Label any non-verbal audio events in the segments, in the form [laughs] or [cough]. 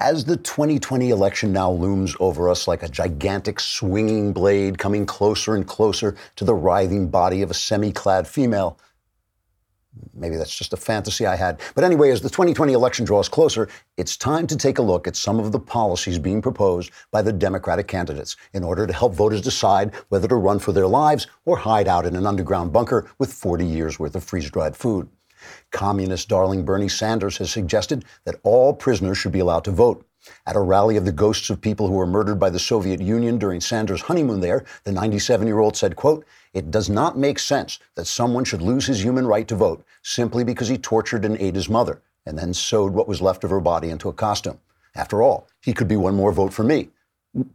As the 2020 election now looms over us like a gigantic swinging blade coming closer and closer to the writhing body of a semi clad female, maybe that's just a fantasy I had. But anyway, as the 2020 election draws closer, it's time to take a look at some of the policies being proposed by the Democratic candidates in order to help voters decide whether to run for their lives or hide out in an underground bunker with 40 years worth of freeze dried food. Communist darling Bernie Sanders has suggested that all prisoners should be allowed to vote. At a rally of the ghosts of people who were murdered by the Soviet Union during Sanders' honeymoon there, the 97-year-old said, quote, "It does not make sense that someone should lose his human right to vote simply because he tortured and ate his mother and then sewed what was left of her body into a costume. After all, he could be one more vote for me.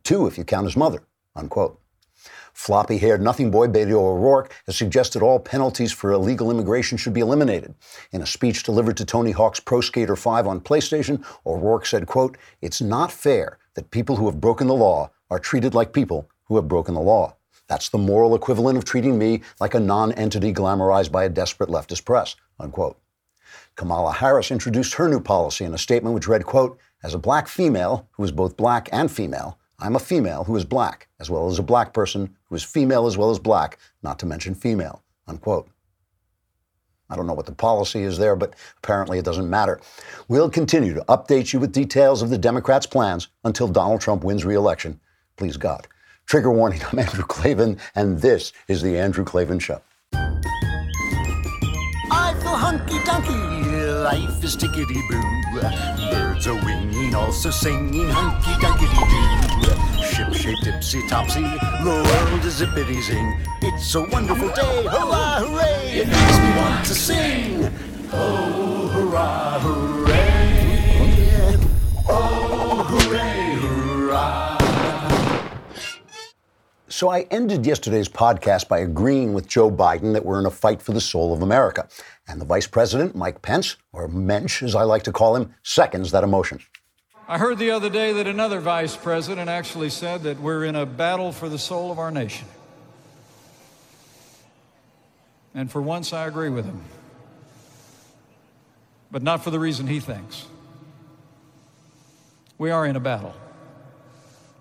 Two if you count his mother." Unquote. Floppy haired nothing boy Beto O'Rourke has suggested all penalties for illegal immigration should be eliminated. In a speech delivered to Tony Hawk's Pro Skater 5 on PlayStation, O'Rourke said, quote, It's not fair that people who have broken the law are treated like people who have broken the law. That's the moral equivalent of treating me like a non entity glamorized by a desperate leftist press, unquote. Kamala Harris introduced her new policy in a statement which read, quote, As a black female who is both black and female, I'm a female who is black, as well as a black person who is female as well as black, not to mention female. Unquote. I don't know what the policy is there, but apparently it doesn't matter. We'll continue to update you with details of the Democrats' plans until Donald Trump wins re-election. Please God. Trigger warning, I'm Andrew Klavan, and this is The Andrew Klavan Show. I feel hunky dunky, life is tickety boo. Birds are winging, also singing hunky dunky doo. Tipsy topsy, the world is zippity zing. It's a wonderful day, hurrah, hooray! It makes me want to sing. Oh, hurrah, hooray! Oh, hooray, hurrah! So I ended yesterday's podcast by agreeing with Joe Biden that we're in a fight for the soul of America. And the Vice President, Mike Pence, or Mensch as I like to call him, seconds that emotion. I heard the other day that another vice president actually said that we're in a battle for the soul of our nation. And for once, I agree with him. But not for the reason he thinks. We are in a battle.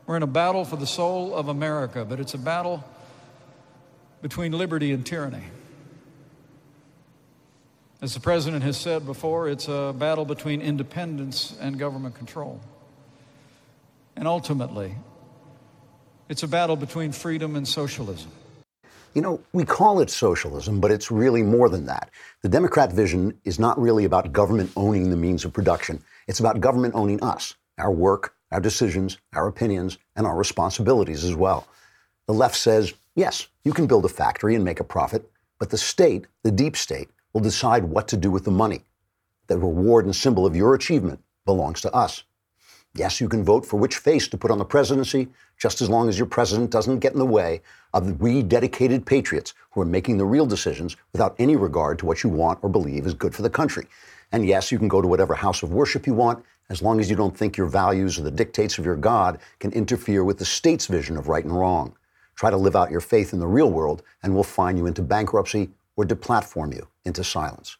We're in a battle for the soul of America, but it's a battle between liberty and tyranny. As the president has said before, it's a battle between independence and government control. And ultimately, it's a battle between freedom and socialism. You know, we call it socialism, but it's really more than that. The Democrat vision is not really about government owning the means of production. It's about government owning us, our work, our decisions, our opinions, and our responsibilities as well. The left says, yes, you can build a factory and make a profit, but the state, the deep state, will decide what to do with the money. The reward and symbol of your achievement belongs to us. Yes, you can vote for which face to put on the presidency, just as long as your president doesn't get in the way of the we dedicated patriots who are making the real decisions without any regard to what you want or believe is good for the country. And yes, you can go to whatever house of worship you want as long as you don't think your values or the dictates of your God can interfere with the state's vision of right and wrong. Try to live out your faith in the real world, and we'll fine you into bankruptcy or deplatform you into silence.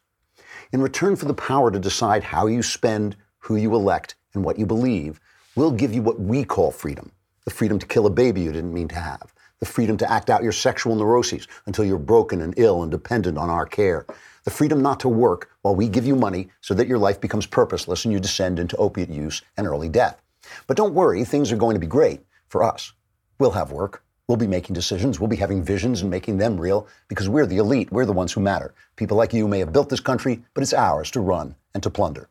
In return for the power to decide how you spend, who you elect, and what you believe, we'll give you what we call freedom the freedom to kill a baby you didn't mean to have, the freedom to act out your sexual neuroses until you're broken and ill and dependent on our care, the freedom not to work while we give you money so that your life becomes purposeless and you descend into opiate use and early death. But don't worry, things are going to be great for us. We'll have work. We'll be making decisions. We'll be having visions and making them real because we're the elite. We're the ones who matter. People like you may have built this country, but it's ours to run and to plunder.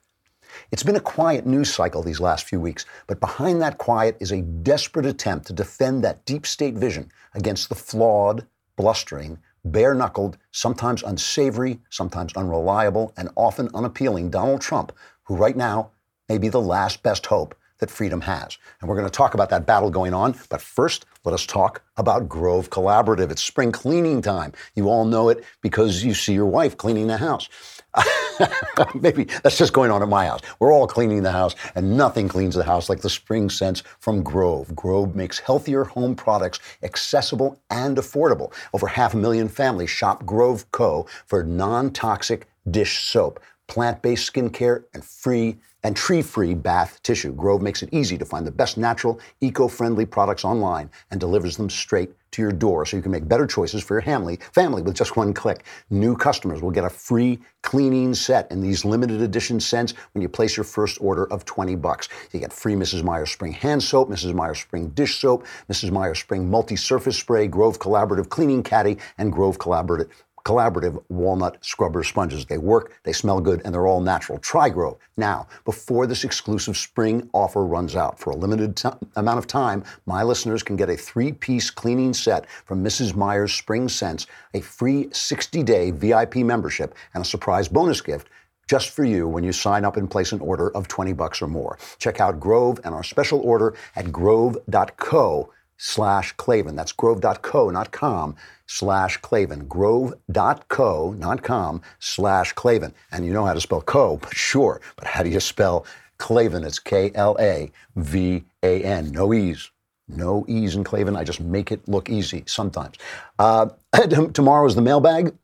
It's been a quiet news cycle these last few weeks, but behind that quiet is a desperate attempt to defend that deep state vision against the flawed, blustering, bare knuckled, sometimes unsavory, sometimes unreliable, and often unappealing Donald Trump, who right now may be the last best hope that freedom has. And we're going to talk about that battle going on. But first, let us talk about Grove Collaborative. It's spring cleaning time. You all know it because you see your wife cleaning the house. [laughs] Maybe that's just going on at my house. We're all cleaning the house, and nothing cleans the house like the spring scents from Grove. Grove makes healthier home products accessible and affordable. Over half a million families shop Grove Co. for non toxic dish soap. Plant-based skincare, and free and tree-free bath tissue. Grove makes it easy to find the best natural, eco-friendly products online and delivers them straight to your door so you can make better choices for your family, family with just one click. New customers will get a free cleaning set in these limited edition scents when you place your first order of 20 bucks. You get free Mrs. Meyer Spring hand soap, Mrs. Meyer Spring dish soap, Mrs. Meyer Spring multi-surface spray, Grove Collaborative cleaning caddy, and Grove Collaborative collaborative walnut scrubber sponges. They work, they smell good, and they're all natural. Try Grove now before this exclusive spring offer runs out. For a limited t- amount of time, my listeners can get a three piece cleaning set from Mrs. Meyer's Spring Scents, a free 60 day VIP membership, and a surprise bonus gift just for you when you sign up and place an order of 20 bucks or more. Check out Grove and our special order at grove.co slash Klavan. That's grove.co, not com, slash Klavan. Grove.co, not com, slash Klavan. And you know how to spell co, but sure. But how do you spell Klavan? It's K L A V A N. No E's. No E's in Klavan. I just make it look easy sometimes. Uh, [laughs] tomorrow is the mailbag.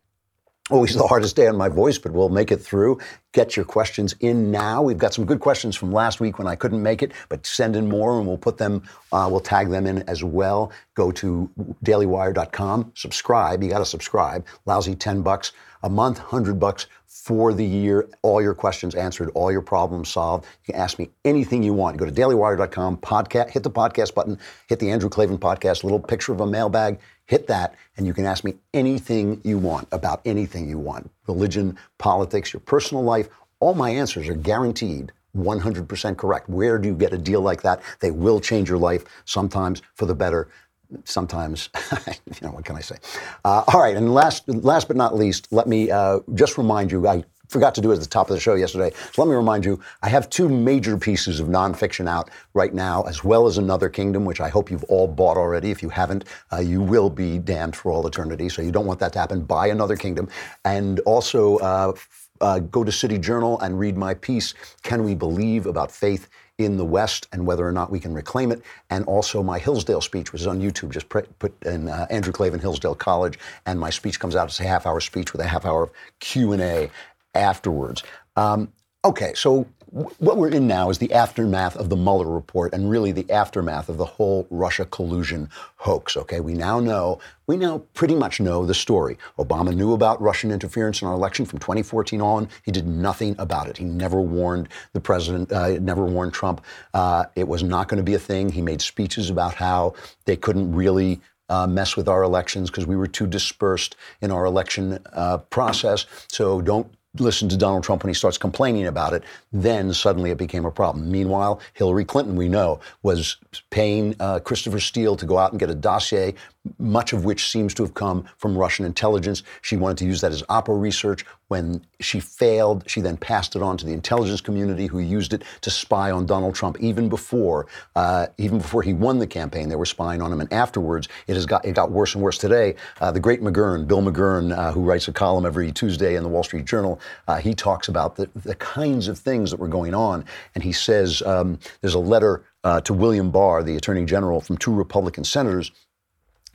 Always the hardest day on my voice, but we'll make it through. Get your questions in now. We've got some good questions from last week when I couldn't make it, but send in more and we'll put them, uh, we'll tag them in as well. Go to dailywire.com, subscribe. You got to subscribe. Lousy 10 bucks a month, 100 bucks for the year. All your questions answered, all your problems solved. You can ask me anything you want. Go to dailywire.com, podcast, hit the podcast button, hit the Andrew Klavan podcast, little picture of a mailbag hit that and you can ask me anything you want about anything you want religion, politics, your personal life. All my answers are guaranteed 100% correct. Where do you get a deal like that? They will change your life, sometimes for the better, sometimes, [laughs] you know, what can I say? Uh, all right, and last, last but not least, let me uh, just remind you, I forgot to do it at the top of the show yesterday. So let me remind you, I have two major pieces of nonfiction out right now, as well as Another Kingdom, which I hope you've all bought already. If you haven't, uh, you will be damned for all eternity. So you don't want that to happen. Buy Another Kingdom. And also, uh, uh, go to City Journal and read my piece, Can We Believe About Faith in the West and whether or not we can reclaim it, and also my Hillsdale speech, which is on YouTube. Just put in uh, Andrew Klavan Hillsdale College, and my speech comes out as a half-hour speech with a half-hour Q and A afterwards. Um, okay, so what we're in now is the aftermath of the Mueller report and really the aftermath of the whole Russia collusion hoax. Okay, we now know, we now pretty much know the story. Obama knew about Russian interference in our election from 2014 on. He did nothing about it. He never warned the president, uh, never warned Trump. Uh, it was not going to be a thing. He made speeches about how they couldn't really uh, mess with our elections because we were too dispersed in our election uh, process. So don't listen to Donald Trump when he starts complaining about it, then suddenly it became a problem. Meanwhile, Hillary Clinton, we know, was paying uh, Christopher Steele to go out and get a dossier, much of which seems to have come from Russian intelligence. She wanted to use that as oppo research. When she failed, she then passed it on to the intelligence community, who used it to spy on Donald Trump even before, uh, even before he won the campaign. They were spying on him, and afterwards, it has got it got worse and worse. Today, uh, the great McGurn, Bill McGurn, uh, who writes a column every Tuesday in the Wall Street Journal, uh, he talks about the, the kinds of things that were going on, and he says um, there's a letter uh, to William Barr, the Attorney General, from two Republican senators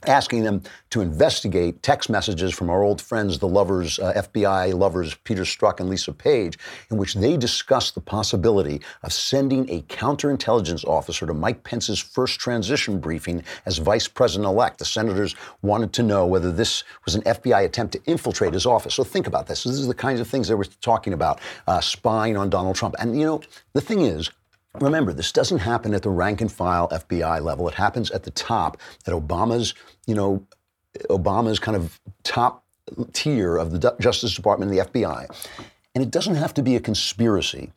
asking them to investigate text messages from our old friends, the lovers, uh, FBI lovers, Peter Strzok and Lisa Page, in which they discussed the possibility of sending a counterintelligence officer to Mike Pence's first transition briefing as vice president elect. The senators wanted to know whether this was an FBI attempt to infiltrate his office. So think about this. This is the kinds of things they were talking about, uh, spying on Donald Trump. And, you know, the thing is, Remember, this doesn't happen at the rank and file FBI level. It happens at the top, at Obama's, you know, Obama's kind of top tier of the Justice Department and the FBI. And it doesn't have to be a conspiracy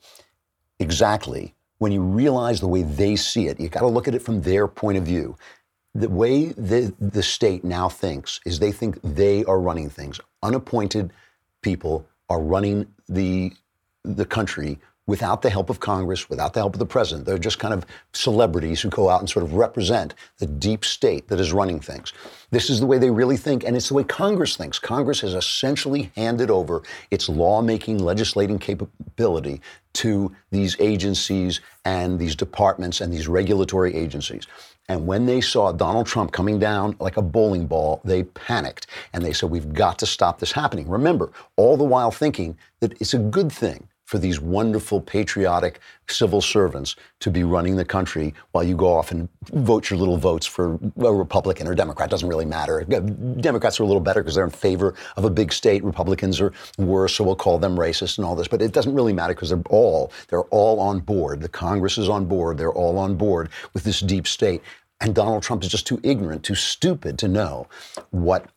exactly when you realize the way they see it. You got to look at it from their point of view. The way the, the state now thinks is they think they are running things. Unappointed people are running the, the country without the help of Congress, without the help of the president. They're just kind of celebrities who go out and sort of represent the deep state that is running things. This is the way they really think, and it's the way Congress thinks. Congress has essentially handed over its lawmaking, legislating capability to these agencies and these departments and these regulatory agencies. And when they saw Donald Trump coming down like a bowling ball, they panicked and they said, We've got to stop this happening. Remember, all the while thinking that it's a good thing for these wonderful, patriotic civil servants to be running the country while you go off and vote your little votes for a Republican or Democrat. Doesn't really matter. Uh, Democrats are a little better because they're in favor of a big state. Republicans are worse, so we'll call them racist and all this. But it doesn't really matter because they're all they're all on board. The Congress is on board. They're all on board with this deep state. And Donald Trump is just too ignorant, too stupid to know what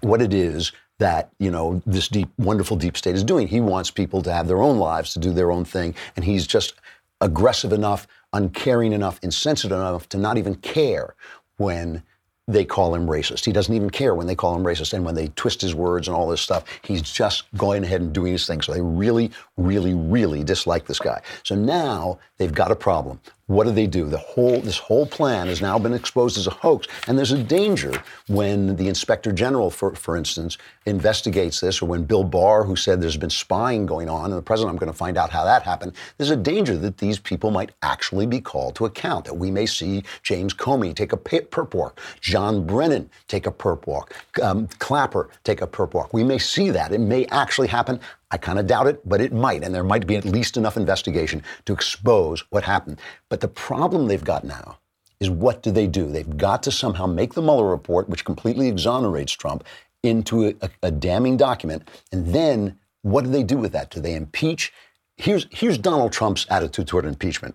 what it is that you know this deep, wonderful deep state is doing. He wants people to have their own lives, to do their own thing, and he's just aggressive enough, uncaring enough, insensitive enough to not even care when they call him racist. He doesn't even care when they call him racist and when they twist his words and all this stuff. He's just going ahead and doing his thing. So they really, really, really dislike this guy. So now they've got a problem. What do they do? The whole this whole plan has now been exposed as a hoax, and there's a danger when the inspector general, for for instance, investigates this, or when Bill Barr, who said there's been spying going on, and the president, I'm going to find out how that happened. There's a danger that these people might actually be called to account. That we may see James Comey take a perp walk, John Brennan take a perp walk, um, Clapper take a perp walk. We may see that. It may actually happen. I kind of doubt it, but it might. And there might be at least enough investigation to expose what happened. But the problem they've got now is what do they do? They've got to somehow make the Mueller report, which completely exonerates Trump, into a, a, a damning document. And then what do they do with that? Do they impeach? Here's, here's Donald Trump's attitude toward impeachment.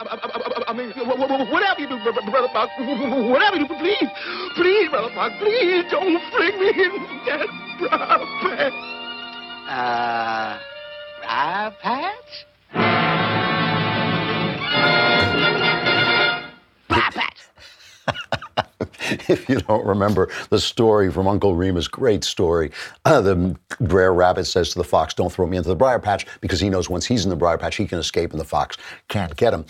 I mean, whatever you do, whatever you do, please, please, please don't fling me in that brown uh, Briar Patch? [laughs] if you don't remember the story from Uncle Remus, great story. Uh, [clears throat] the Brer Rabbit says to the fox, Don't throw me into the briar patch, because he knows once he's in the briar patch, he can escape and the fox can't get him.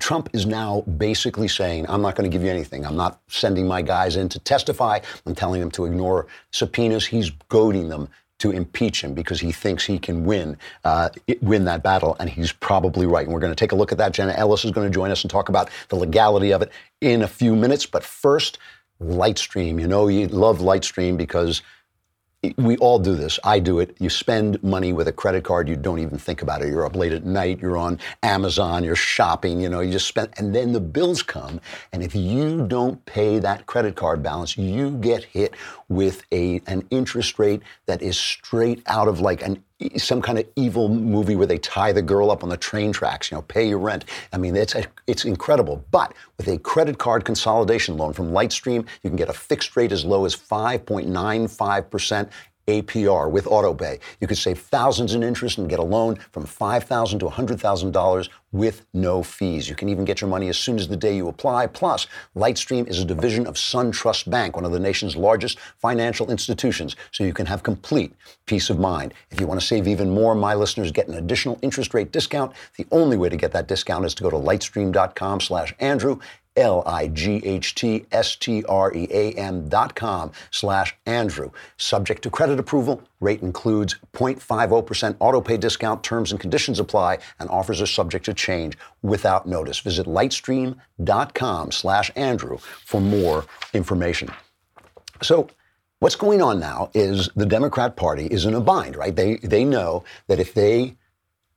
Trump is now basically saying, I'm not going to give you anything. I'm not sending my guys in to testify. I'm telling them to ignore subpoenas. He's goading them to impeach him because he thinks he can win uh, win that battle, and he's probably right. And we're going to take a look at that. Jenna Ellis is going to join us and talk about the legality of it in a few minutes. But first, Lightstream. You know, you love Lightstream because we all do this. I do it. You spend money with a credit card, you don't even think about it. You're up late at night, you're on Amazon, you're shopping, you know, you just spend, and then the bills come. And if you don't pay that credit card balance, you get hit with a, an interest rate that is straight out of like an some kind of evil movie where they tie the girl up on the train tracks, you know, pay your rent. I mean, it's, it's incredible. But with a credit card consolidation loan from Lightstream, you can get a fixed rate as low as 5.95% APR with AutoPay. You could save thousands in interest and get a loan from 5,000 to $100,000 with no fees. You can even get your money as soon as the day you apply. Plus, Lightstream is a division of SunTrust Bank, one of the nation's largest financial institutions, so you can have complete peace of mind. If you want to save even more, my listeners get an additional interest rate discount. The only way to get that discount is to go to lightstream.com slash Andrew L-I-G-H-T-S-T-R-E-A-M dot com slash Andrew. Subject to credit approval, rate includes 0.50% auto pay discount, terms and conditions apply, and offers are subject to change without notice. Visit lightstream.com slash Andrew for more information. So what's going on now is the Democrat Party is in a bind, right? They, they know that if they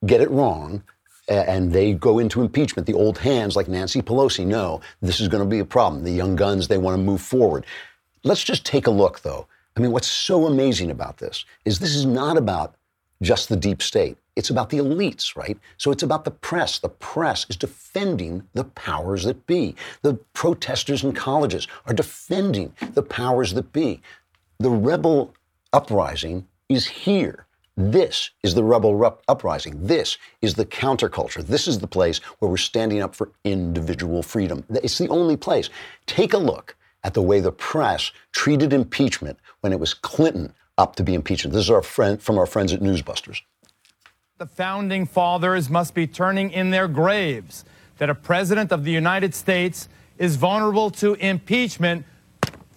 get it wrong, and they go into impeachment. The old hands, like Nancy Pelosi, know this is going to be a problem. The young guns, they want to move forward. Let's just take a look, though. I mean, what's so amazing about this is this is not about just the deep state. It's about the elites, right? So it's about the press. The press is defending the powers that be. The protesters in colleges are defending the powers that be. The rebel uprising is here. This is the rebel uprising. This is the counterculture. This is the place where we're standing up for individual freedom. It's the only place. Take a look at the way the press treated impeachment when it was Clinton up to be impeached. This is our friend from our friends at Newsbusters. The founding fathers must be turning in their graves that a president of the United States is vulnerable to impeachment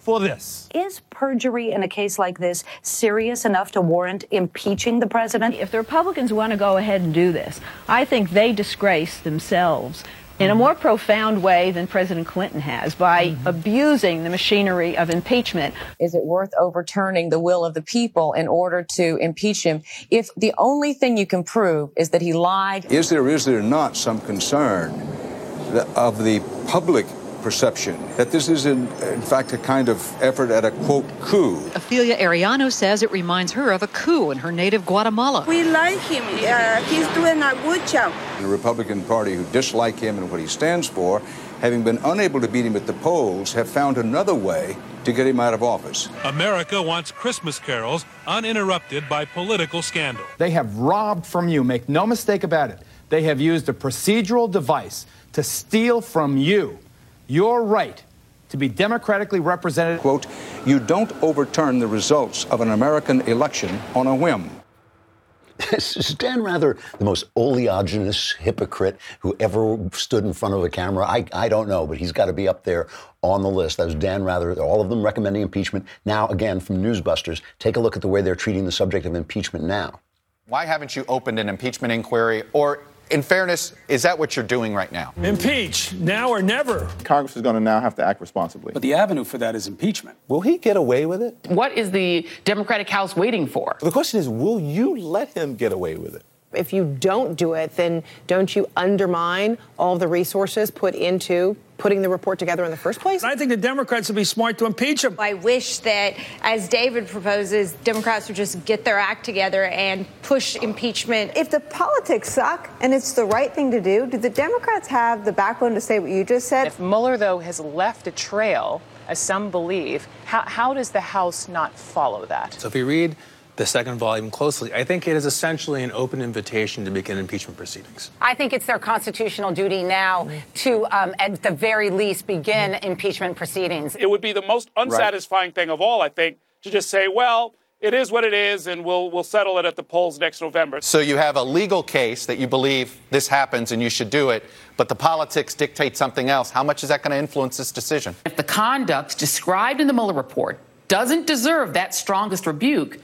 for this. Is perjury in a case like this serious enough to warrant impeaching the president? If the Republicans want to go ahead and do this, I think they disgrace themselves in a more profound way than President Clinton has by mm-hmm. abusing the machinery of impeachment. Is it worth overturning the will of the people in order to impeach him if the only thing you can prove is that he lied? Is there, is there not some concern of the public perception that this is, in, in, fact, a kind of effort at a quote coup. Ophelia Ariano says it reminds her of a coup in her native Guatemala. We like him. Uh, he's doing a good job. The Republican Party, who dislike him and what he stands for, having been unable to beat him at the polls, have found another way to get him out of office. America wants Christmas carols uninterrupted by political scandal. They have robbed from you, make no mistake about it. They have used a procedural device to steal from you your right to be democratically represented. Quote, you don't overturn the results of an American election on a whim. Is Dan Rather the most oleaginous hypocrite who ever stood in front of a camera? I, I don't know, but he's got to be up there on the list. That was Dan Rather, all of them recommending impeachment. Now, again, from Newsbusters, take a look at the way they're treating the subject of impeachment now. Why haven't you opened an impeachment inquiry or in fairness, is that what you're doing right now? Impeach, now or never. Congress is going to now have to act responsibly. But the avenue for that is impeachment. Will he get away with it? What is the Democratic House waiting for? The question is, will you let him get away with it? If you don't do it, then don't you undermine all the resources put into putting the report together in the first place? I think the Democrats would be smart to impeach him. I wish that, as David proposes, Democrats would just get their act together and push impeachment. If the politics suck and it's the right thing to do, do the Democrats have the backbone to say what you just said? If Mueller, though, has left a trail, as some believe, how, how does the House not follow that? So if you read the second volume closely. I think it is essentially an open invitation to begin impeachment proceedings. I think it's their constitutional duty now to, um, at the very least, begin impeachment proceedings. It would be the most unsatisfying right. thing of all, I think, to just say, well, it is what it is, and we'll we'll settle it at the polls next November. So you have a legal case that you believe this happens and you should do it, but the politics dictate something else. How much is that going to influence this decision? If the conduct described in the Mueller report doesn't deserve that strongest rebuke,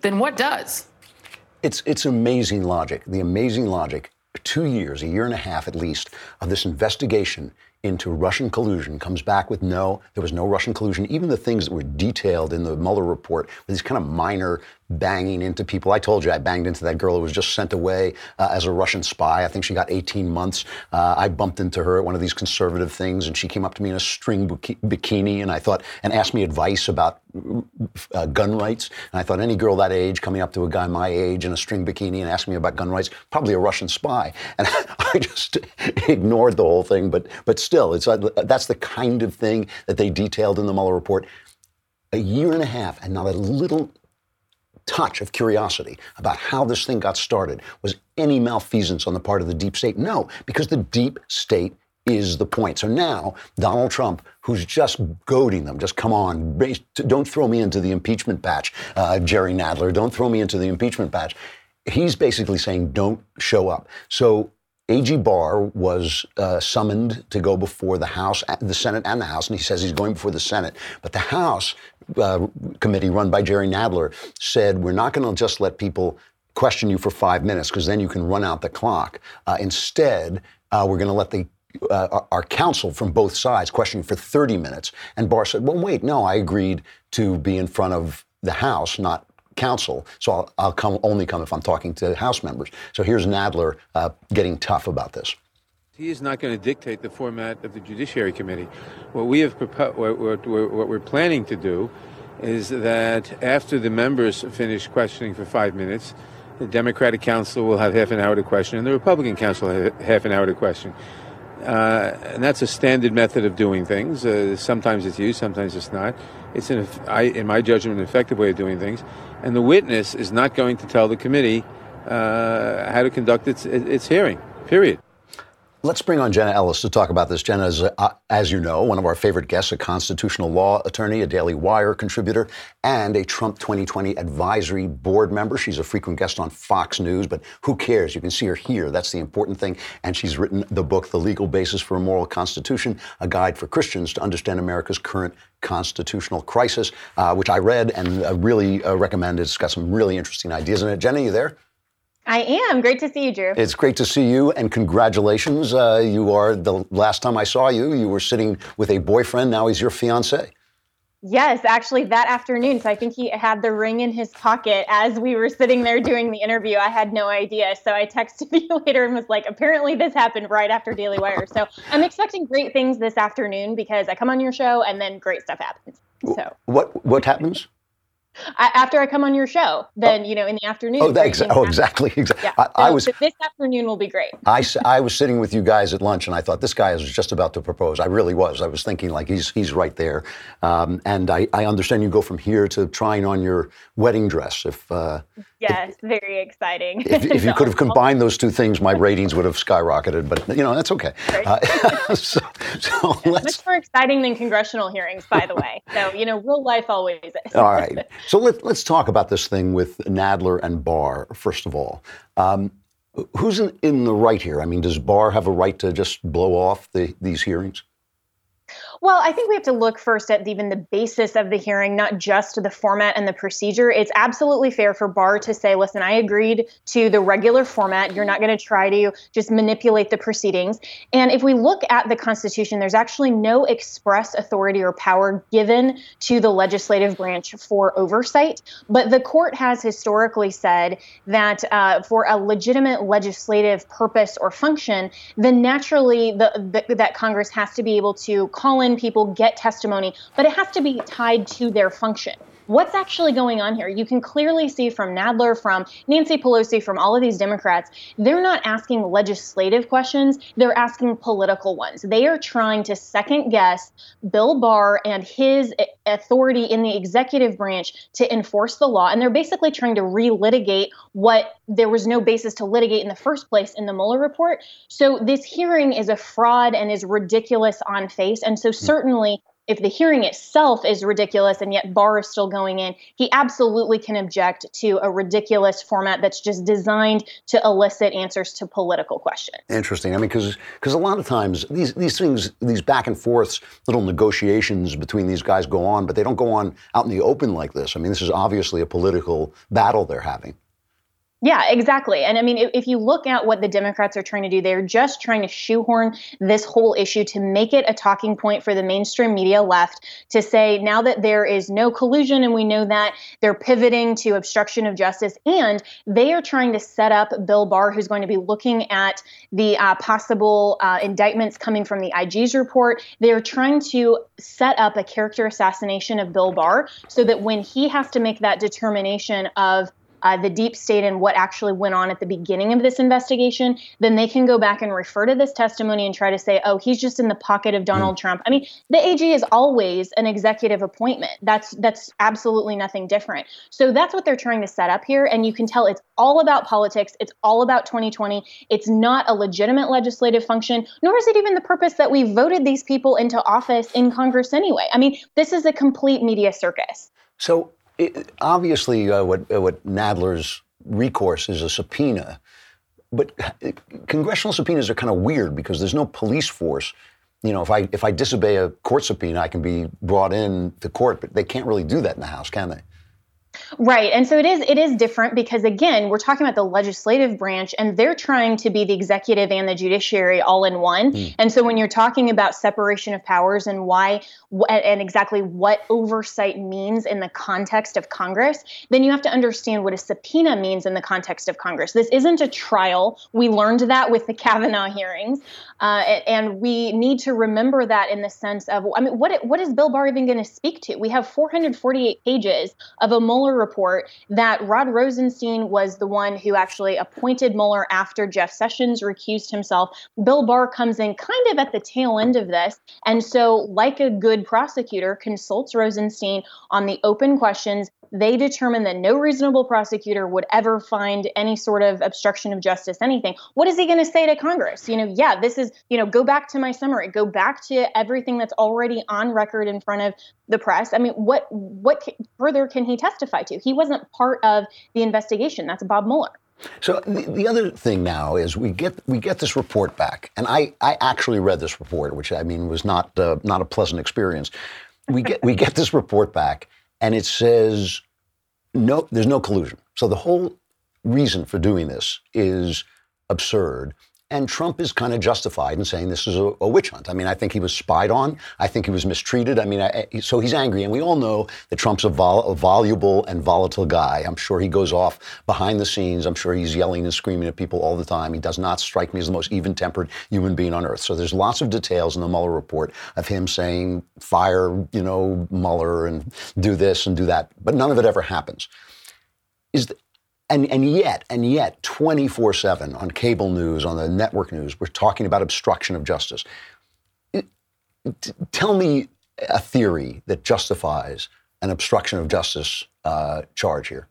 then what does? It's, it's amazing logic. The amazing logic, two years, a year and a half at least, of this investigation into Russian collusion comes back with no, there was no Russian collusion. Even the things that were detailed in the Mueller report, these kind of minor banging into people. I told you I banged into that girl who was just sent away uh, as a Russian spy. I think she got 18 months. Uh, I bumped into her at one of these conservative things, and she came up to me in a string bikini, and I thought, and asked me advice about uh, gun rights. And I thought any girl that age coming up to a guy my age in a string bikini and asking me about gun rights, probably a Russian spy. And [laughs] I just [laughs] ignored the whole thing. But but still, it's uh, that's the kind of thing that they detailed in the Mueller report. A year and a half, and not a little touch of curiosity about how this thing got started. Was any malfeasance on the part of the deep state? No, because the deep state is the point. So now Donald Trump, who's just goading them, just come on, don't throw me into the impeachment batch, uh, Jerry Nadler, don't throw me into the impeachment batch. He's basically saying, don't show up. So A.G. Barr was uh, summoned to go before the House, the Senate, and the House, and he says he's going before the Senate. But the House uh, committee run by Jerry Nadler said, we're not going to just let people question you for five minutes because then you can run out the clock. Uh, instead, uh, we're going to let the uh, our counsel from both sides question you for 30 minutes. And Barr said, well, wait, no, I agreed to be in front of the House, not counsel. So I'll, I'll come only come if I'm talking to House members. So here's Nadler uh, getting tough about this. He is not going to dictate the format of the Judiciary Committee. What we have proposed, what, what, what we're planning to do, is that after the members finish questioning for five minutes, the Democratic Counsel will have half an hour to question, and the Republican Counsel will have half an hour to question. Uh, and that's a standard method of doing things. Uh, sometimes it's used, sometimes it's not. It's, an, I, in my judgment, an effective way of doing things. And the witness is not going to tell the committee uh, how to conduct its, its hearing, period. Let's bring on Jenna Ellis to talk about this. Jenna is, uh, as you know, one of our favorite guests, a constitutional law attorney, a Daily Wire contributor, and a Trump 2020 advisory board member. She's a frequent guest on Fox News, but who cares? You can see her here. That's the important thing. And she's written the book, The Legal Basis for a Moral Constitution, a guide for Christians to understand America's current constitutional crisis, uh, which I read and uh, really uh, recommend. It's got some really interesting ideas in it. Jenna, you there? I am. Great to see you, Drew. It's great to see you, and congratulations. Uh, you are the last time I saw you, you were sitting with a boyfriend. Now he's your fiance. Yes, actually, that afternoon. So I think he had the ring in his pocket as we were sitting there doing the interview. I had no idea. So I texted [laughs] you later and was like, apparently this happened right after Daily Wire. So I'm expecting great things this afternoon because I come on your show and then great stuff happens. So what what happens? I, after I come on your show, then you know in the afternoon. Oh, that, exa- oh exactly, exactly. Yeah. I, So I was this afternoon will be great. I, I was sitting with you guys at lunch, and I thought this guy is just about to propose. I really was. I was thinking like he's he's right there. Um, and I, I understand you go from here to trying on your wedding dress. If uh, Yes, very exciting. if, if you [laughs] could have combined those two things, my ratings would have skyrocketed. But you know that's okay. Uh, [laughs] so, so let's Much more exciting than congressional hearings, by the way. So, you know, real life always is. All right. So let, let's talk about this thing with Nadler and Barr, first of all. Um, who's in, in the right here? I mean, does Barr have a right to just blow off the, these hearings? Well, I think we have to look first at even the basis of the hearing, not just the format and the procedure. It's absolutely fair for Barr to say, listen, I agreed to the regular format. You're not going to try to just manipulate the proceedings. And if we look at the Constitution, there's actually no express authority or power given to the legislative branch for oversight. But the court has historically said that uh, for a legitimate legislative purpose or function, then naturally the, the, that Congress has to be able to call in people, get testimony, but it has to be tied to their function. What's actually going on here? You can clearly see from Nadler, from Nancy Pelosi, from all of these Democrats, they're not asking legislative questions, they're asking political ones. They are trying to second guess Bill Barr and his authority in the executive branch to enforce the law. And they're basically trying to relitigate what there was no basis to litigate in the first place in the Mueller report. So this hearing is a fraud and is ridiculous on face. And so hmm. certainly if the hearing itself is ridiculous and yet Barr is still going in, he absolutely can object to a ridiculous format that's just designed to elicit answers to political questions. Interesting. I mean, because because a lot of times these these things, these back and forths, little negotiations between these guys go on, but they don't go on out in the open like this. I mean, this is obviously a political battle they're having. Yeah, exactly. And I mean, if, you look at what the Democrats are trying to do, they're just trying to shoehorn this whole issue to make it a talking point for the mainstream media left to say now that there is no collusion and we know that they're pivoting to obstruction of justice and they are trying to set up Bill Barr, who's going to be looking at the uh, possible uh, indictments coming from the IG's report. They're trying to set up a character assassination of Bill Barr so that when he has to make that determination of uh, the deep state and what actually went on at the beginning of this investigation, then they can go back and refer to this testimony and try to say, oh, he's just in the pocket of Donald Mm. Trump. I mean, the AG is always an executive appointment. That's that's absolutely nothing different. So that's what they're trying to set up here, and you can tell it's all about politics. It's all about 2020. It's not a legitimate legislative function, nor is it even the purpose that we voted these people into office in Congress anyway. I mean, this is a complete media circus. So it, obviously, uh, what uh, what Nadler's recourse is a subpoena, but congressional subpoenas are kind of weird because there's no police force. You know, if I if I disobey a court subpoena, I can be brought in to court, but they can't really do that in the House, can they? Right. And so it is it is different because again, we're talking about the legislative branch and they're trying to be the executive and the judiciary all in one. Mm. And so when you're talking about separation of powers and why wh- and exactly what oversight means in the context of Congress, then you have to understand what a subpoena means in the context of Congress. This isn't a trial. We learned that with the Kavanaugh hearings. Uh, and we need to remember that in the sense of, I mean, what, what is Bill Barr even going to speak to? We have 448 pages of a Mueller report that Rod Rosenstein was the one who actually appointed Mueller after Jeff Sessions recused himself. Bill Barr comes in kind of at the tail end of this. And so, like a good prosecutor, consults Rosenstein on the open questions, they determined that no reasonable prosecutor would ever find any sort of obstruction of justice, anything. What is he going to say to Congress? You know, yeah, this is, you know, go back to my summary, go back to everything that's already on record in front of the press. I mean, what what further can he testify to? He wasn't part of the investigation. That's Bob Mueller. So the, the, other thing now is we get we get this report back, and I, I actually read this report, which I mean was not uh, not a pleasant experience. We get we get this report back, and it says no, there's no collusion. So the whole reason for doing this is absurd. And Trump is kind of justified in saying this is a, a, witch hunt. I mean, I think he was spied on. I think he was mistreated. I mean, I, so he's angry. And we all know that Trump's a, vol- a, voluble and volatile guy. I'm sure he goes off behind the scenes. I'm sure he's yelling and screaming at people all the time. He does not strike me as the most even tempered human being on earth. So there's lots of details in the Mueller report of him saying, fire, you know, Mueller and do this and do that. But none of it ever happens. Is the, and, and yet, and yet, 24 7 on cable news, on the network news, we're talking about obstruction of justice. tell me a theory that justifies an obstruction of justice uh, charge here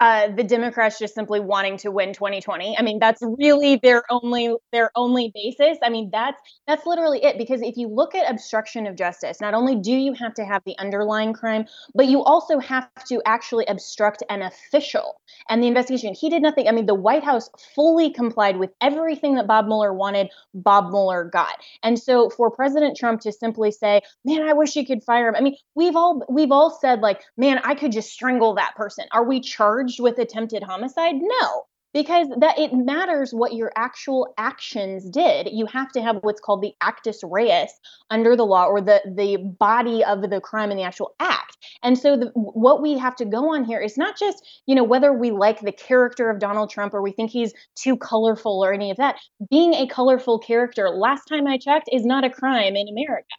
uh, the Democrats just simply wanting to win 2020. I mean, that's really their only their only basis. I mean, that's that's literally it. Because if you look at obstruction of justice, not only do you have to have the underlying crime, but you also have to actually obstruct an official and the investigation. He did nothing. I mean, the White House fully complied with everything that Bob Mueller wanted. Bob Mueller got, and so for President Trump to simply say, "Man, I wish you could fire him." I mean, we've all we've all said like, "Man, I could just strangle that person." Are we charged? Charged with attempted homicide? No, because that it matters what your actual actions did. You have to have what's called the actus reus under the law or the the body of the crime and the actual act. And so the, what we have to go on here is not just, you know, whether we like the character of Donald Trump or we think he's too colorful or any of that. Being a colorful character, last time I checked, is not a crime in America.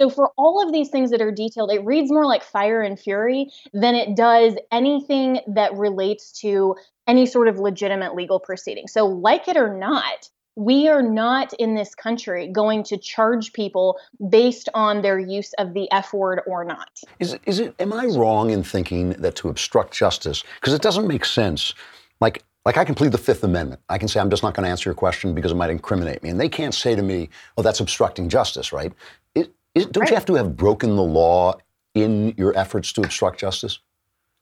So for all of these things that are detailed, it reads more like Fire and Fury than it does anything that relates to any sort of legitimate legal proceeding. So like it or not, we are not in this country going to charge people based on their use of the F word or not. Is it, is it am I wrong in thinking that to obstruct justice because it doesn't make sense like like I can plead the Fifth Amendment. I can say I'm just not going to answer your question because it might incriminate me, and they can't say to me, "Oh, that's obstructing justice," right? Is, don't right. you have to have broken the law in your efforts to obstruct justice?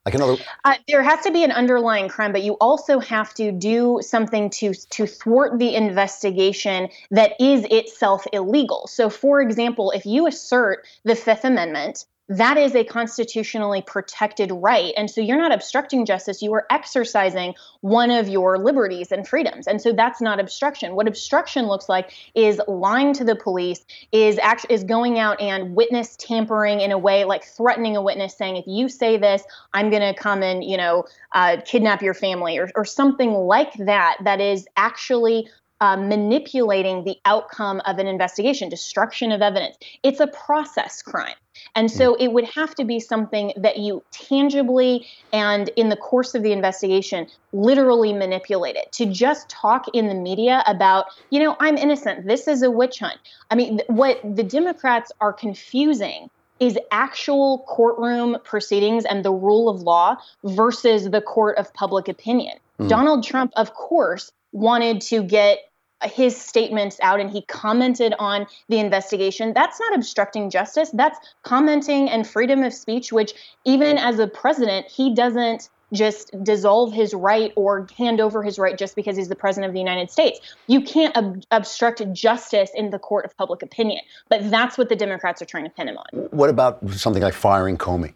Like another. Uh, there has to be an underlying crime, but you also have to do something to to thwart the investigation that is itself illegal. So, for example, if you assert the Fifth Amendment that is a constitutionally protected right. And so you're not obstructing justice, you are exercising one of your liberties and freedoms. And so that's not obstruction. What obstruction looks like is lying to the police, is actually is going out and witness tampering in a way like threatening a witness saying if you say this, I'm going to come and, you know, uh, kidnap your family or, or something like that that is actually uh, manipulating the outcome of an investigation, destruction of evidence. It's a process crime. And so it would have to be something that you tangibly and in the course of the investigation literally manipulate it. To just talk in the media about, you know, I'm innocent, this is a witch hunt. I mean, what the Democrats are confusing is actual courtroom proceedings and the rule of law versus the court of public opinion. Mm. Donald Trump, of course, wanted to get his statements out and he commented on the investigation that's not obstructing justice that's commenting and freedom of speech which even as a president he doesn't just dissolve his right or hand over his right just because he's the president of the United States. You can't ob- obstruct justice in the court of public opinion. But that's what the Democrats are trying to pin him on. What about something like firing Comey?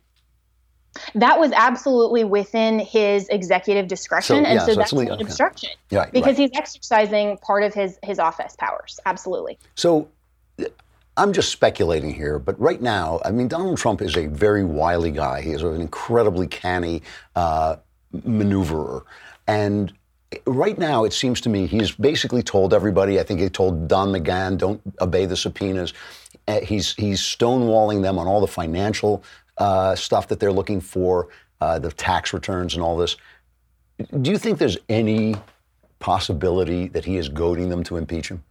That was absolutely within his executive discretion, so, and yeah, so, so that's an okay. obstruction yeah, because right. he's exercising part of his his office powers. Absolutely. So, I'm just speculating here, but right now, I mean, Donald Trump is a very wily guy. He is an incredibly canny uh, maneuverer, and right now, it seems to me he's basically told everybody. I think he told Don McGahn, "Don't obey the subpoenas." Uh, he's he's stonewalling them on all the financial uh, stuff that they're looking for, uh, the tax returns and all this. Do you think there's any possibility that he is goading them to impeach him?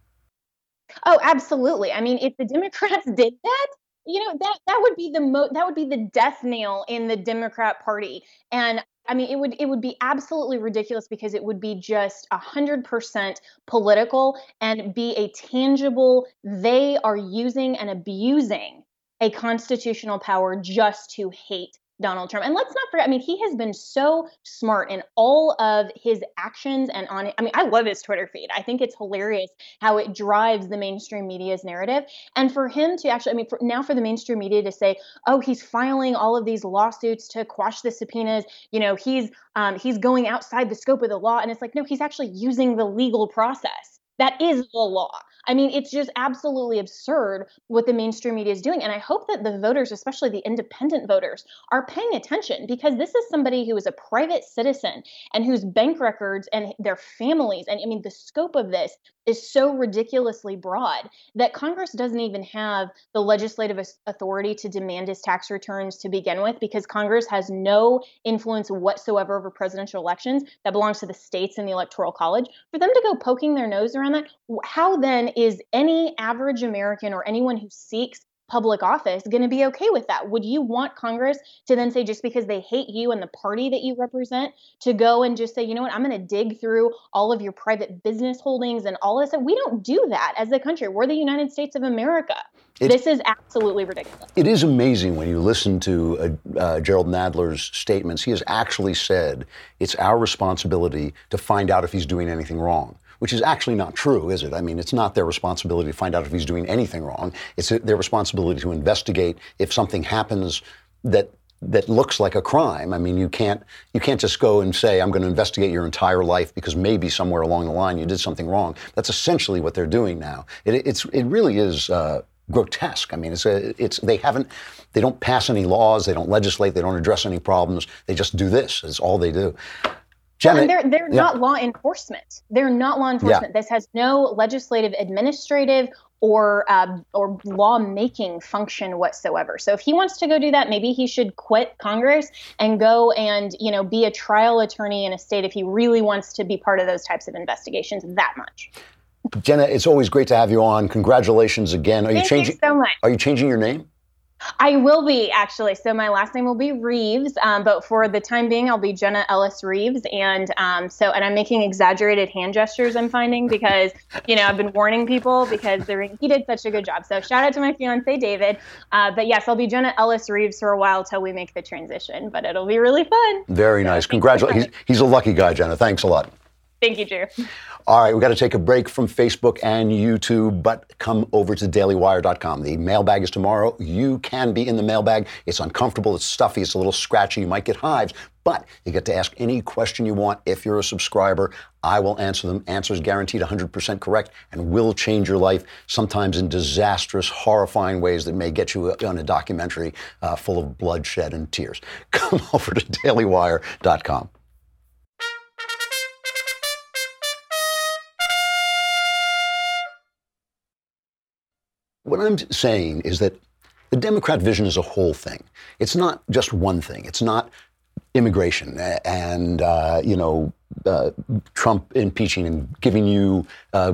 Oh, absolutely. I mean, if the Democrats [laughs] did that, you know that that would be the mo- that would be the death nail in the Democrat Party, and I mean, it would it would be absolutely ridiculous because it would be just hundred percent political and be a tangible. They are using and abusing a constitutional power just to hate Donald Trump. And let's not forget, I mean, he has been so smart in all of his actions and on it. I mean, I love his Twitter feed. I think it's hilarious how it drives the mainstream media's narrative. And for him to actually, I mean, for, now for the mainstream media to say, oh, he's filing all of these lawsuits to quash the subpoenas, you know, he's um, he's going outside the scope of the law. And it's like, no, he's actually using the legal process. That is the law. I mean, it's just absolutely absurd what the mainstream media is doing. And I hope that the voters, especially the independent voters, are paying attention because this is somebody who is a private citizen and whose bank records and their families, and I mean, the scope of this is so ridiculously broad that Congress doesn't even have the legislative authority to demand his tax returns to begin with because Congress has no influence whatsoever over presidential elections. That belongs to the states and the Electoral College. For them to go poking their nose around that, how then is any average American or anyone who seeks public office going to be okay with that? Would you want Congress to then say, just because they hate you and the party that you represent, to go and just say, you know what, I'm going to dig through all of your private business holdings and all this? We don't do that as a country. We're the United States of America. It, this is absolutely ridiculous. It is amazing when you listen to uh, uh, Jerrold Nadler's statements. He has actually said it's our responsibility to find out if he's doing anything wrong which is actually not true, is it? I mean, it's not their responsibility to find out if he's doing anything wrong. It's their responsibility to investigate if something happens that that looks like a crime. I mean, you can't you can't just go and say I'm going to investigate your entire life because maybe somewhere along the line you did something wrong. That's essentially what they're doing now. It, it's it really is. Uh, grotesque. I mean, it's a, it's they haven't they don't pass any laws, they don't legislate, they don't address any problems. They just do this. It's all they do. Well, and they're they're yeah. not law enforcement. They're not law enforcement. Yeah. This has no legislative, administrative, or um, or lawmaking function whatsoever. So if he wants to go do that, maybe he should quit Congress and go and you know be a trial attorney in a state if he really wants to be part of those types of investigations that much. Jenna, it's always great to have you on. Congratulations again. Are Thank you changing? You so much. Are you changing your name? I will be actually. So my last name will be Rives, um, but for the time being, I'll be Jenna Ellis Rives. And um, so, and I'm making exaggerated hand gestures. I'm finding because you know I've been warning people because he did such a good job. So shout out to my fiance David. Uh, but yes, I'll be Jenna Ellis Rives for a while till we make the transition. But it'll be really fun. Very nice. Congratulations. He's, he's a lucky guy, Jenna. Thanks a lot. Thank you, Drew. All right, we've got to take a break from Facebook and YouTube, but come over to dailywire.com. The mailbag is tomorrow. You can be in the mailbag. It's uncomfortable, it's stuffy, it's a little scratchy. You might get hives, but you get to ask any question you want if you're a subscriber. I will answer them. Answers guaranteed 100% correct and will change your life, sometimes in disastrous, horrifying ways that may get you on a documentary uh, full of bloodshed and tears. [laughs] Come over to dailywire.com. What I'm saying is that the Democrat vision is a whole thing. It's not just one thing. It's not immigration and uh, you know uh, Trump impeaching and giving you uh,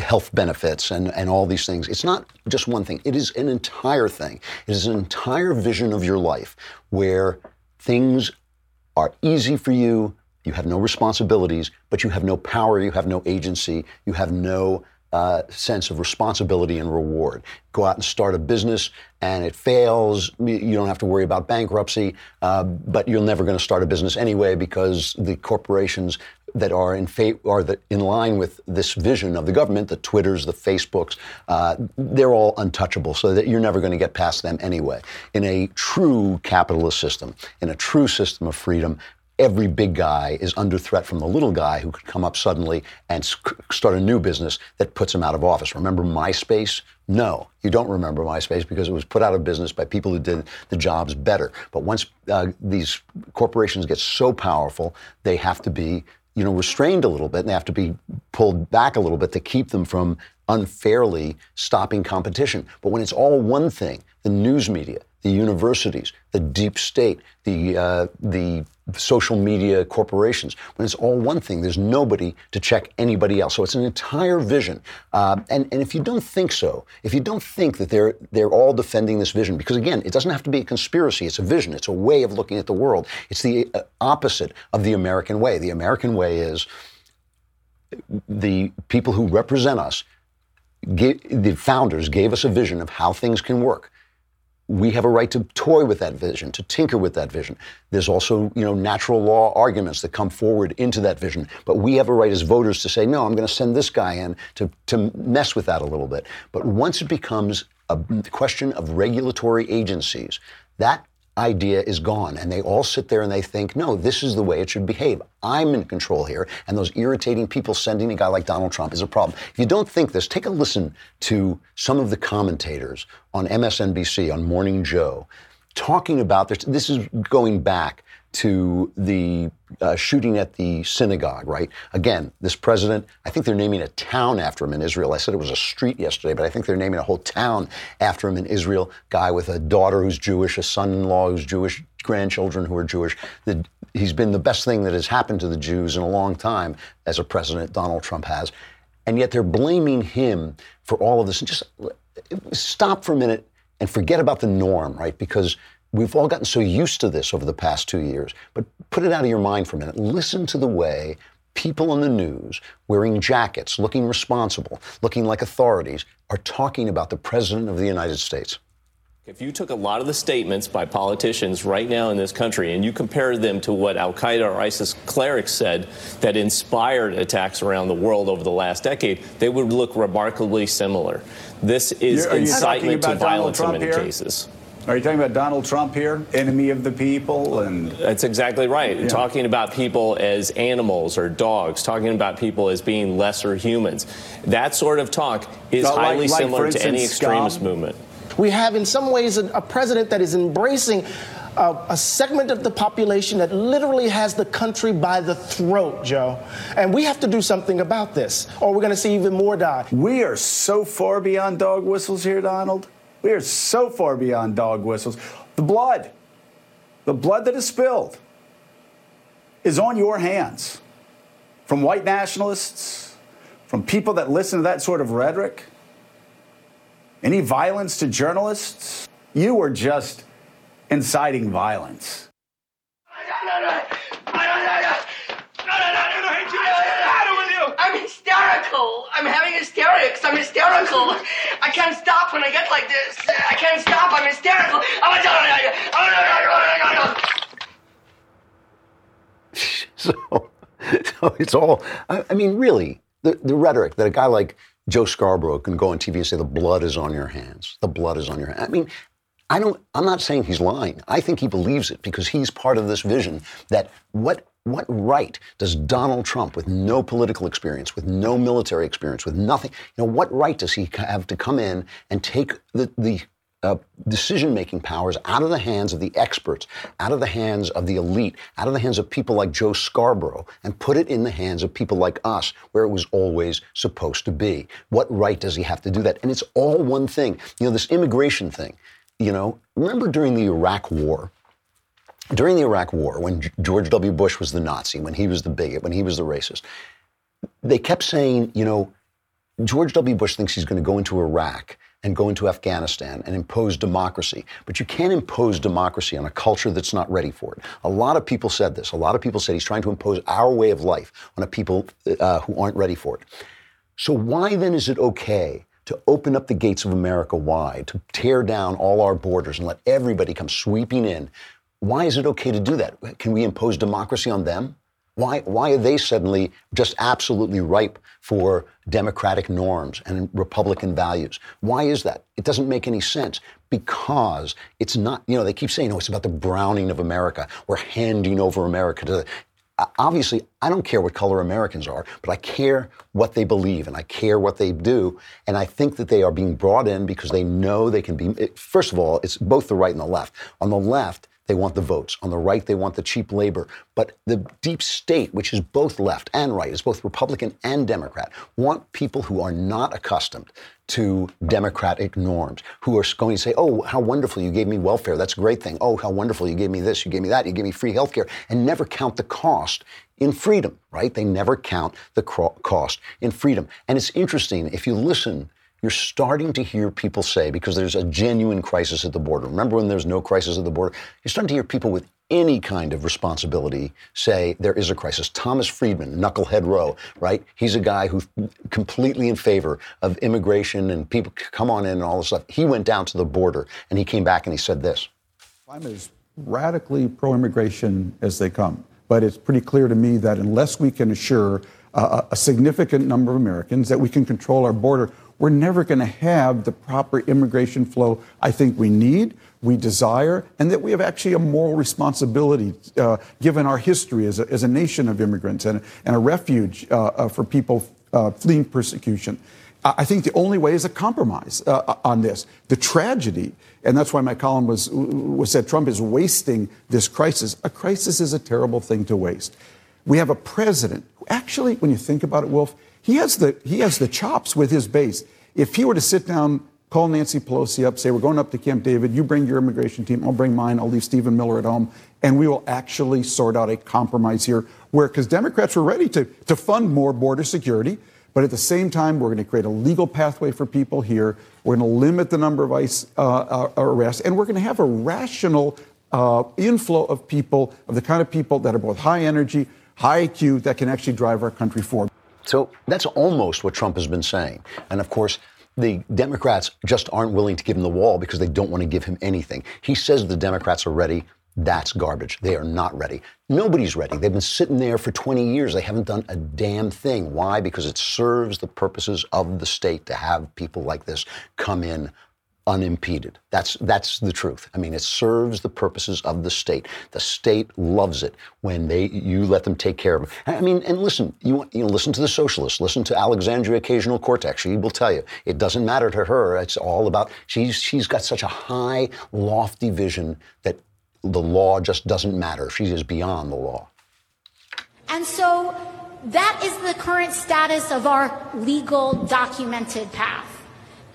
health benefits and, and all these things. It's not just one thing. It is an entire thing. It is an entire vision of your life where things are easy for you. You have no responsibilities, but you have no power. You have no agency. You have no uh, sense of responsibility and reward. Go out and start a business, and it fails. You don't have to worry about bankruptcy, uh, but you're never going to start a business anyway because the corporations that are in fa- are the, in line with this vision of the government, the Twitters, the Facebooks, uh, they're all untouchable, so that you're never going to get past them anyway. In a true capitalist system, in a true system of freedom, every big guy is under threat from the little guy who could come up suddenly and start a new business that puts him out of office. Remember MySpace? No, you don't remember MySpace because it was put out of business by people who did the jobs better. But once uh, these corporations get so powerful, they have to be you know, restrained a little bit and they have to be pulled back a little bit to keep them from unfairly stopping competition. But when it's all one thing, the news media, the universities, the deep state, the uh, the social media corporations. When it's all one thing, there's nobody to check anybody else. So it's an entire vision. Uh, and, and if you don't think so, if you don't think that they're, they're all defending this vision, because again, it doesn't have to be a conspiracy, it's a vision, it's a way of looking at the world. It's the uh, opposite of the American way. The American way is the people who represent us, gave, the founders gave us a vision of how things can work. We have a right to toy with that vision, to tinker with that vision. There's also, you know, natural law arguments that come forward into that vision. But we have a right as voters to say, no, I'm going to send this guy in to, to mess with that a little bit. But once it becomes a question of regulatory agencies, that idea is gone. And they all sit there and they think, no, this is the way it should behave. I'm in control here. And those irritating people sending a guy like Donald Trump is a problem. If you don't think this, take a listen to some of the commentators on MSNBC, on Morning Joe, talking about this. This is going back to the uh, shooting at the synagogue, right? Again, this president, I think they're naming a town after him in Israel. I said it was a street yesterday, but I think they're naming a whole town after him in Israel. Guy with a daughter who's Jewish, a son in law who's Jewish, grandchildren who are Jewish. The, he's been the best thing that has happened to the Jews in a long time as a president, Donald Trump has. And yet they're blaming him for all of this. And just stop for a minute and forget about the norm, right? Because We've all gotten so used to this over the past two years, but put it out of your mind for a minute. Listen to the way people on the news wearing jackets, looking responsible, looking like authorities, are talking about the President of the United States. If you took a lot of the statements by politicians right now in this country and you compared them to what Al Qaeda or ISIS clerics said that inspired attacks around the world over the last decade, they would look remarkably similar. This is incitement to violence in many here? cases. Are you talking about Donald Trump here, enemy of the people, and that's exactly right. Yeah. Talking about people as animals or dogs, talking about people as being lesser humans. That sort of talk is like, highly like, similar instance, to any extremist scum? movement. We have, in some ways, a, a president that is embracing uh, a segment of the population that literally has the country by the throat, Joe. And we have to do something about this, or we're going to see even more die. We are so far beyond dog whistles here, Donald. We are so far beyond dog whistles. The blood, the blood that is spilled, is on your hands from white nationalists, from people that listen to that sort of rhetoric. Any violence to journalists, you are just inciting violence. Hysterical. I'm having hysterics. I'm hysterical. I can't stop when I get like this. I can't stop. I'm hysterical. [laughs] So, so it's all, I, I mean, really, the, the rhetoric that a guy like Joe Scarborough can go on TV and say the blood is on your hands. The blood is on your hands. I mean, I don't I'm not saying he's lying. I think he believes it because he's part of this vision that what what right does Donald Trump, with no political experience, with no military experience, with nothing, you know, what right does he have to come in and take the, the uh, decision making powers out of the hands of the experts, out of the hands of the elite, out of the hands of people like Joe Scarborough, and put it in the hands of people like us, where it was always supposed to be? What right does he have to do that? And it's all one thing. You know, this immigration thing, you know, remember during the Iraq War, during the Iraq War, when George W. Bush was the Nazi, when he was the bigot, when he was the racist, they kept saying, you know, George W. Bush thinks he's going to go into Iraq and go into Afghanistan and impose democracy. But you can't impose democracy on a culture that's not ready for it. A lot of people said this. A lot of people said he's trying to impose our way of life on a people uh, who aren't ready for it. So why then is it okay to open up the gates of America wide, to tear down all our borders and let everybody come sweeping in why is it okay to do that? Can we impose democracy on them? Why, why are they suddenly just absolutely ripe for democratic norms and Republican values? Why is that? It doesn't make any sense because it's not, you know, they keep saying, oh, it's about the browning of America. We're handing over America to the. Obviously, I don't care what color Americans are, but I care what they believe and I care what they do. And I think that they are being brought in because they know they can be. First of all, it's both the right and the left. On the left, they want the votes. On the right, they want the cheap labor. But the deep state, which is both left and right, is both Republican and Democrat, want people who are not accustomed to democratic norms, who are going to say, oh, how wonderful, you gave me welfare. That's a great thing. Oh, how wonderful, you gave me this, you gave me that, you gave me free health care, and never count the cost in freedom, right? They never count the cost in freedom. And it's interesting, if you listen, you're starting to hear people say, because there's a genuine crisis at the border. Remember when there's no crisis at the border? You're starting to hear people with any kind of responsibility say there is a crisis. Thomas Friedman, Knucklehead Row, right? He's a guy who's completely in favor of immigration and people come on in and all this stuff. He went down to the border and he came back and he said this. I'm as radically pro immigration as they come. But it's pretty clear to me that unless we can assure uh, a significant number of Americans that we can control our border, we're never going to have the proper immigration flow I think we need, we desire, and that we have actually a moral responsibility uh, given our history as a, as a nation of immigrants and, and a refuge uh, uh, for people uh, fleeing persecution. I think the only way is a compromise uh, on this. The tragedy, and that's why my column was, was said Trump is wasting this crisis. A crisis is a terrible thing to waste. We have a president who actually, when you think about it, Wolf, he has the he has the chops with his base. If he were to sit down, call Nancy Pelosi up, say we're going up to Camp David, you bring your immigration team, I'll bring mine, I'll leave Stephen Miller at home, and we will actually sort out a compromise here. Where because Democrats were ready to to fund more border security, but at the same time we're going to create a legal pathway for people here. We're going to limit the number of ICE uh, uh, arrests, and we're going to have a rational uh, inflow of people, of the kind of people that are both high energy, high IQ, that can actually drive our country forward. So that's almost what Trump has been saying. And of course, the Democrats just aren't willing to give him the wall because they don't want to give him anything. He says the Democrats are ready. That's garbage. They are not ready. Nobody's ready. They've been sitting there for 20 years. They haven't done a damn thing. Why? Because it serves the purposes of the state to have people like this come in unimpeded. That's that's the truth. I mean, it serves the purposes of the state. The state loves it when they you let them take care of them. I mean, and listen, you you know, listen to the socialists, listen to Alexandria Occasional Cortex. She will tell you it doesn't matter to her. It's all about she's she's got such a high, lofty vision that the law just doesn't matter. She is beyond the law. And so that is the current status of our legal documented path.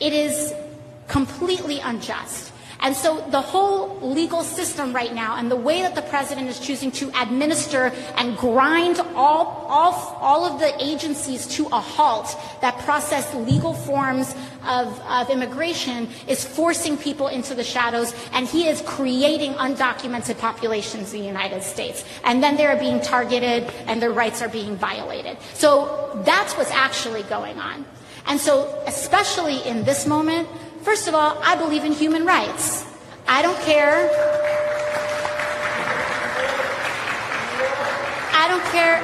It is completely unjust. And so the whole legal system right now and the way that the president is choosing to administer and grind all, all, all of the agencies to a halt that process legal forms of, of immigration is forcing people into the shadows and he is creating undocumented populations in the United States. And then they're being targeted and their rights are being violated. So that's what's actually going on. And so, especially in this moment, First of all, I believe in human rights. I don't care. I don't care.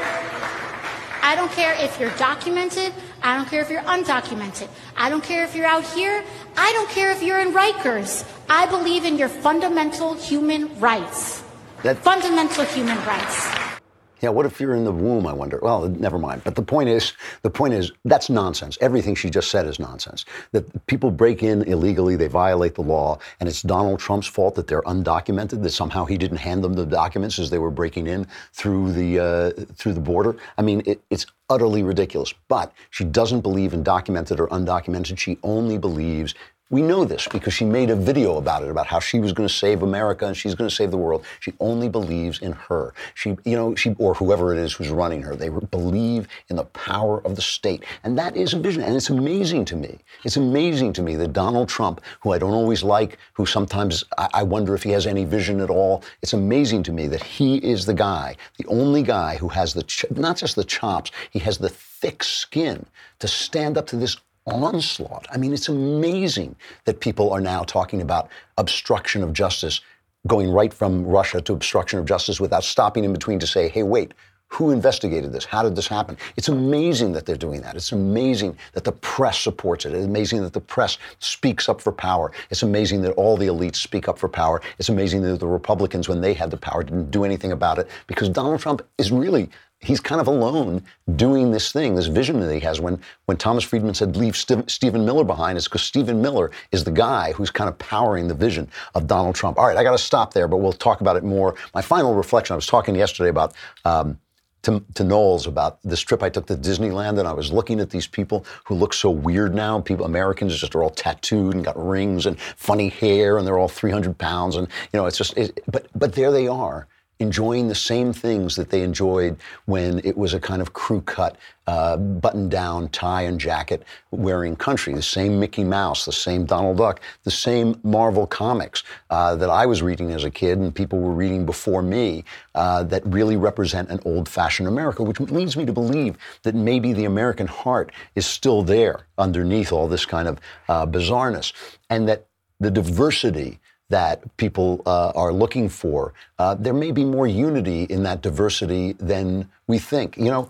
I don't care if you're documented. I don't care if you're undocumented. I don't care if you're out here. I don't care if you're in Rikers. I believe in your fundamental human rights. That, fundamental human rights. Yeah, what if you're in the womb? I wonder. Well, never mind. But the point is, the point is, that's nonsense. Everything she just said is nonsense. That people break in illegally, they violate the law, and it's Donald Trump's fault that they're undocumented. That somehow he didn't hand them the documents as they were breaking in through the uh, through the border. I mean, it, it's utterly ridiculous. But she doesn't believe in documented or undocumented. She only believes we know this because she made a video about it, about how she was going to save America and she's going to save the world. She only believes in her. She, you know, she or whoever it is who's running her. They believe in the power of the state, and that is a vision. And it's amazing to me. It's amazing to me that Donald Trump, who I don't always like, who sometimes I, I wonder if he has any vision at all. It's amazing to me that he is the guy, the only guy who has the ch- not just the chops, he has the thick skin to stand up to this onslaught. I mean, it's amazing that people are now talking about obstruction of justice, going right from Russia to obstruction of justice without stopping in between to say, hey, wait, who investigated this? How did this happen? It's amazing that they're doing that. It's amazing that the press supports it. It's amazing that the press speaks up for power. It's amazing that all the elites speak up for power. It's amazing that the Republicans, when they had the power, didn't do anything about it because Donald Trump is really he's kind of alone doing this thing, this vision that he has. When when Thomas Friedman said leave St- Stephen Miller behind, is because Stephen Miller is the guy who's kind of powering the vision of Donald Trump. All right, I got to stop there, but we'll talk about it more. My final reflection: I was talking yesterday about. Um, to, to Knowles about this trip I took to Disneyland, and I was looking at these people who look so weird now. People, Americans, just are all tattooed and got rings and funny hair, and they're all 300 pounds, and you know, it's just. It, but but there they are, enjoying the same things that they enjoyed when it was a kind of crew cut, uh, button down tie and jacket wearing country. The same Mickey Mouse, the same Donald Duck, the same Marvel comics uh, that I was reading as a kid and people were reading before me uh, that really represent an old fashioned America, which leads me to believe that maybe the American heart is still there underneath all this kind of uh, bizarreness and that the diversity that people uh, are looking for, uh, there may be more unity in that diversity than we think. You know,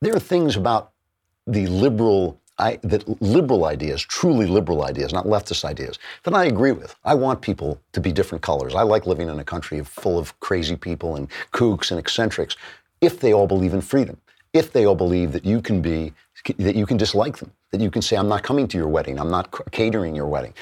there are things about the liberal. I, that liberal ideas, truly liberal ideas, not leftist ideas, that I agree with. I want people to be different colors. I like living in a country full of crazy people and kooks and eccentrics, if they all believe in freedom, if they all believe that you can be, that you can dislike them, that you can say, I'm not coming to your wedding, I'm not catering your wedding,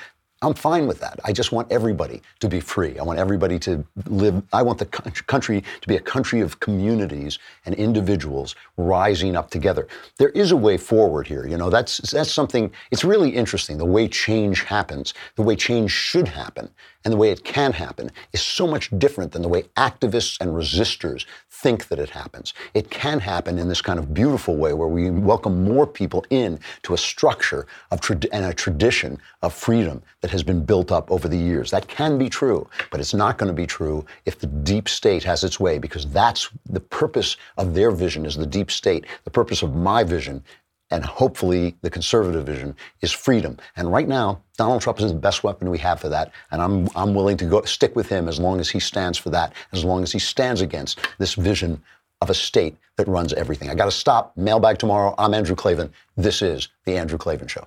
I'm fine with that. I just want everybody to be free. I want everybody to live. I want the country to be a country of communities and individuals rising up together. There is a way forward here. You know, that's that's something. It's really interesting the way change happens, the way change should happen, and the way it can happen is so much different than the way activists and resistors think that it happens. It can happen in this kind of beautiful way where we welcome more people in to a structure of tra- and a tradition of freedom that has been built up over the years. That can be true, but it's not going to be true if the deep state has its way because that's the purpose of their vision is the deep state. The purpose of my vision and hopefully the conservative vision is freedom. And right now, Donald Trump is the best weapon we have for that. And I'm, I'm willing to go stick with him as long as he stands for that, as long as he stands against this vision of a state that runs everything. I got to stop. Mailbag tomorrow. I'm Andrew Klavan. This is The Andrew Klavan Show.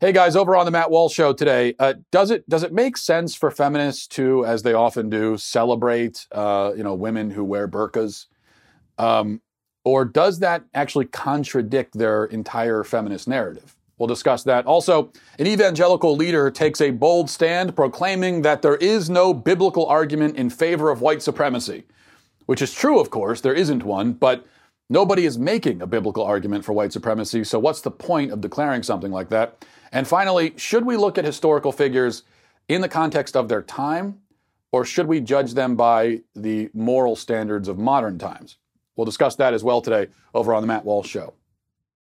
Hey guys, over on the Matt Walsh show today, uh, does it does it make sense for feminists to, as they often do, celebrate uh, you know women who wear burqas, um, or does that actually contradict their entire feminist narrative? We'll discuss that. Also, an evangelical leader takes a bold stand proclaiming that there is no biblical argument in favor of white supremacy, which is true, of course. There isn't one, but nobody is making a biblical argument for white supremacy. So, what's the point of declaring something like that? And finally, should we look at historical figures in the context of their time, or should we judge them by the moral standards of modern times? We'll discuss that as well today over on the Matt Walsh Show.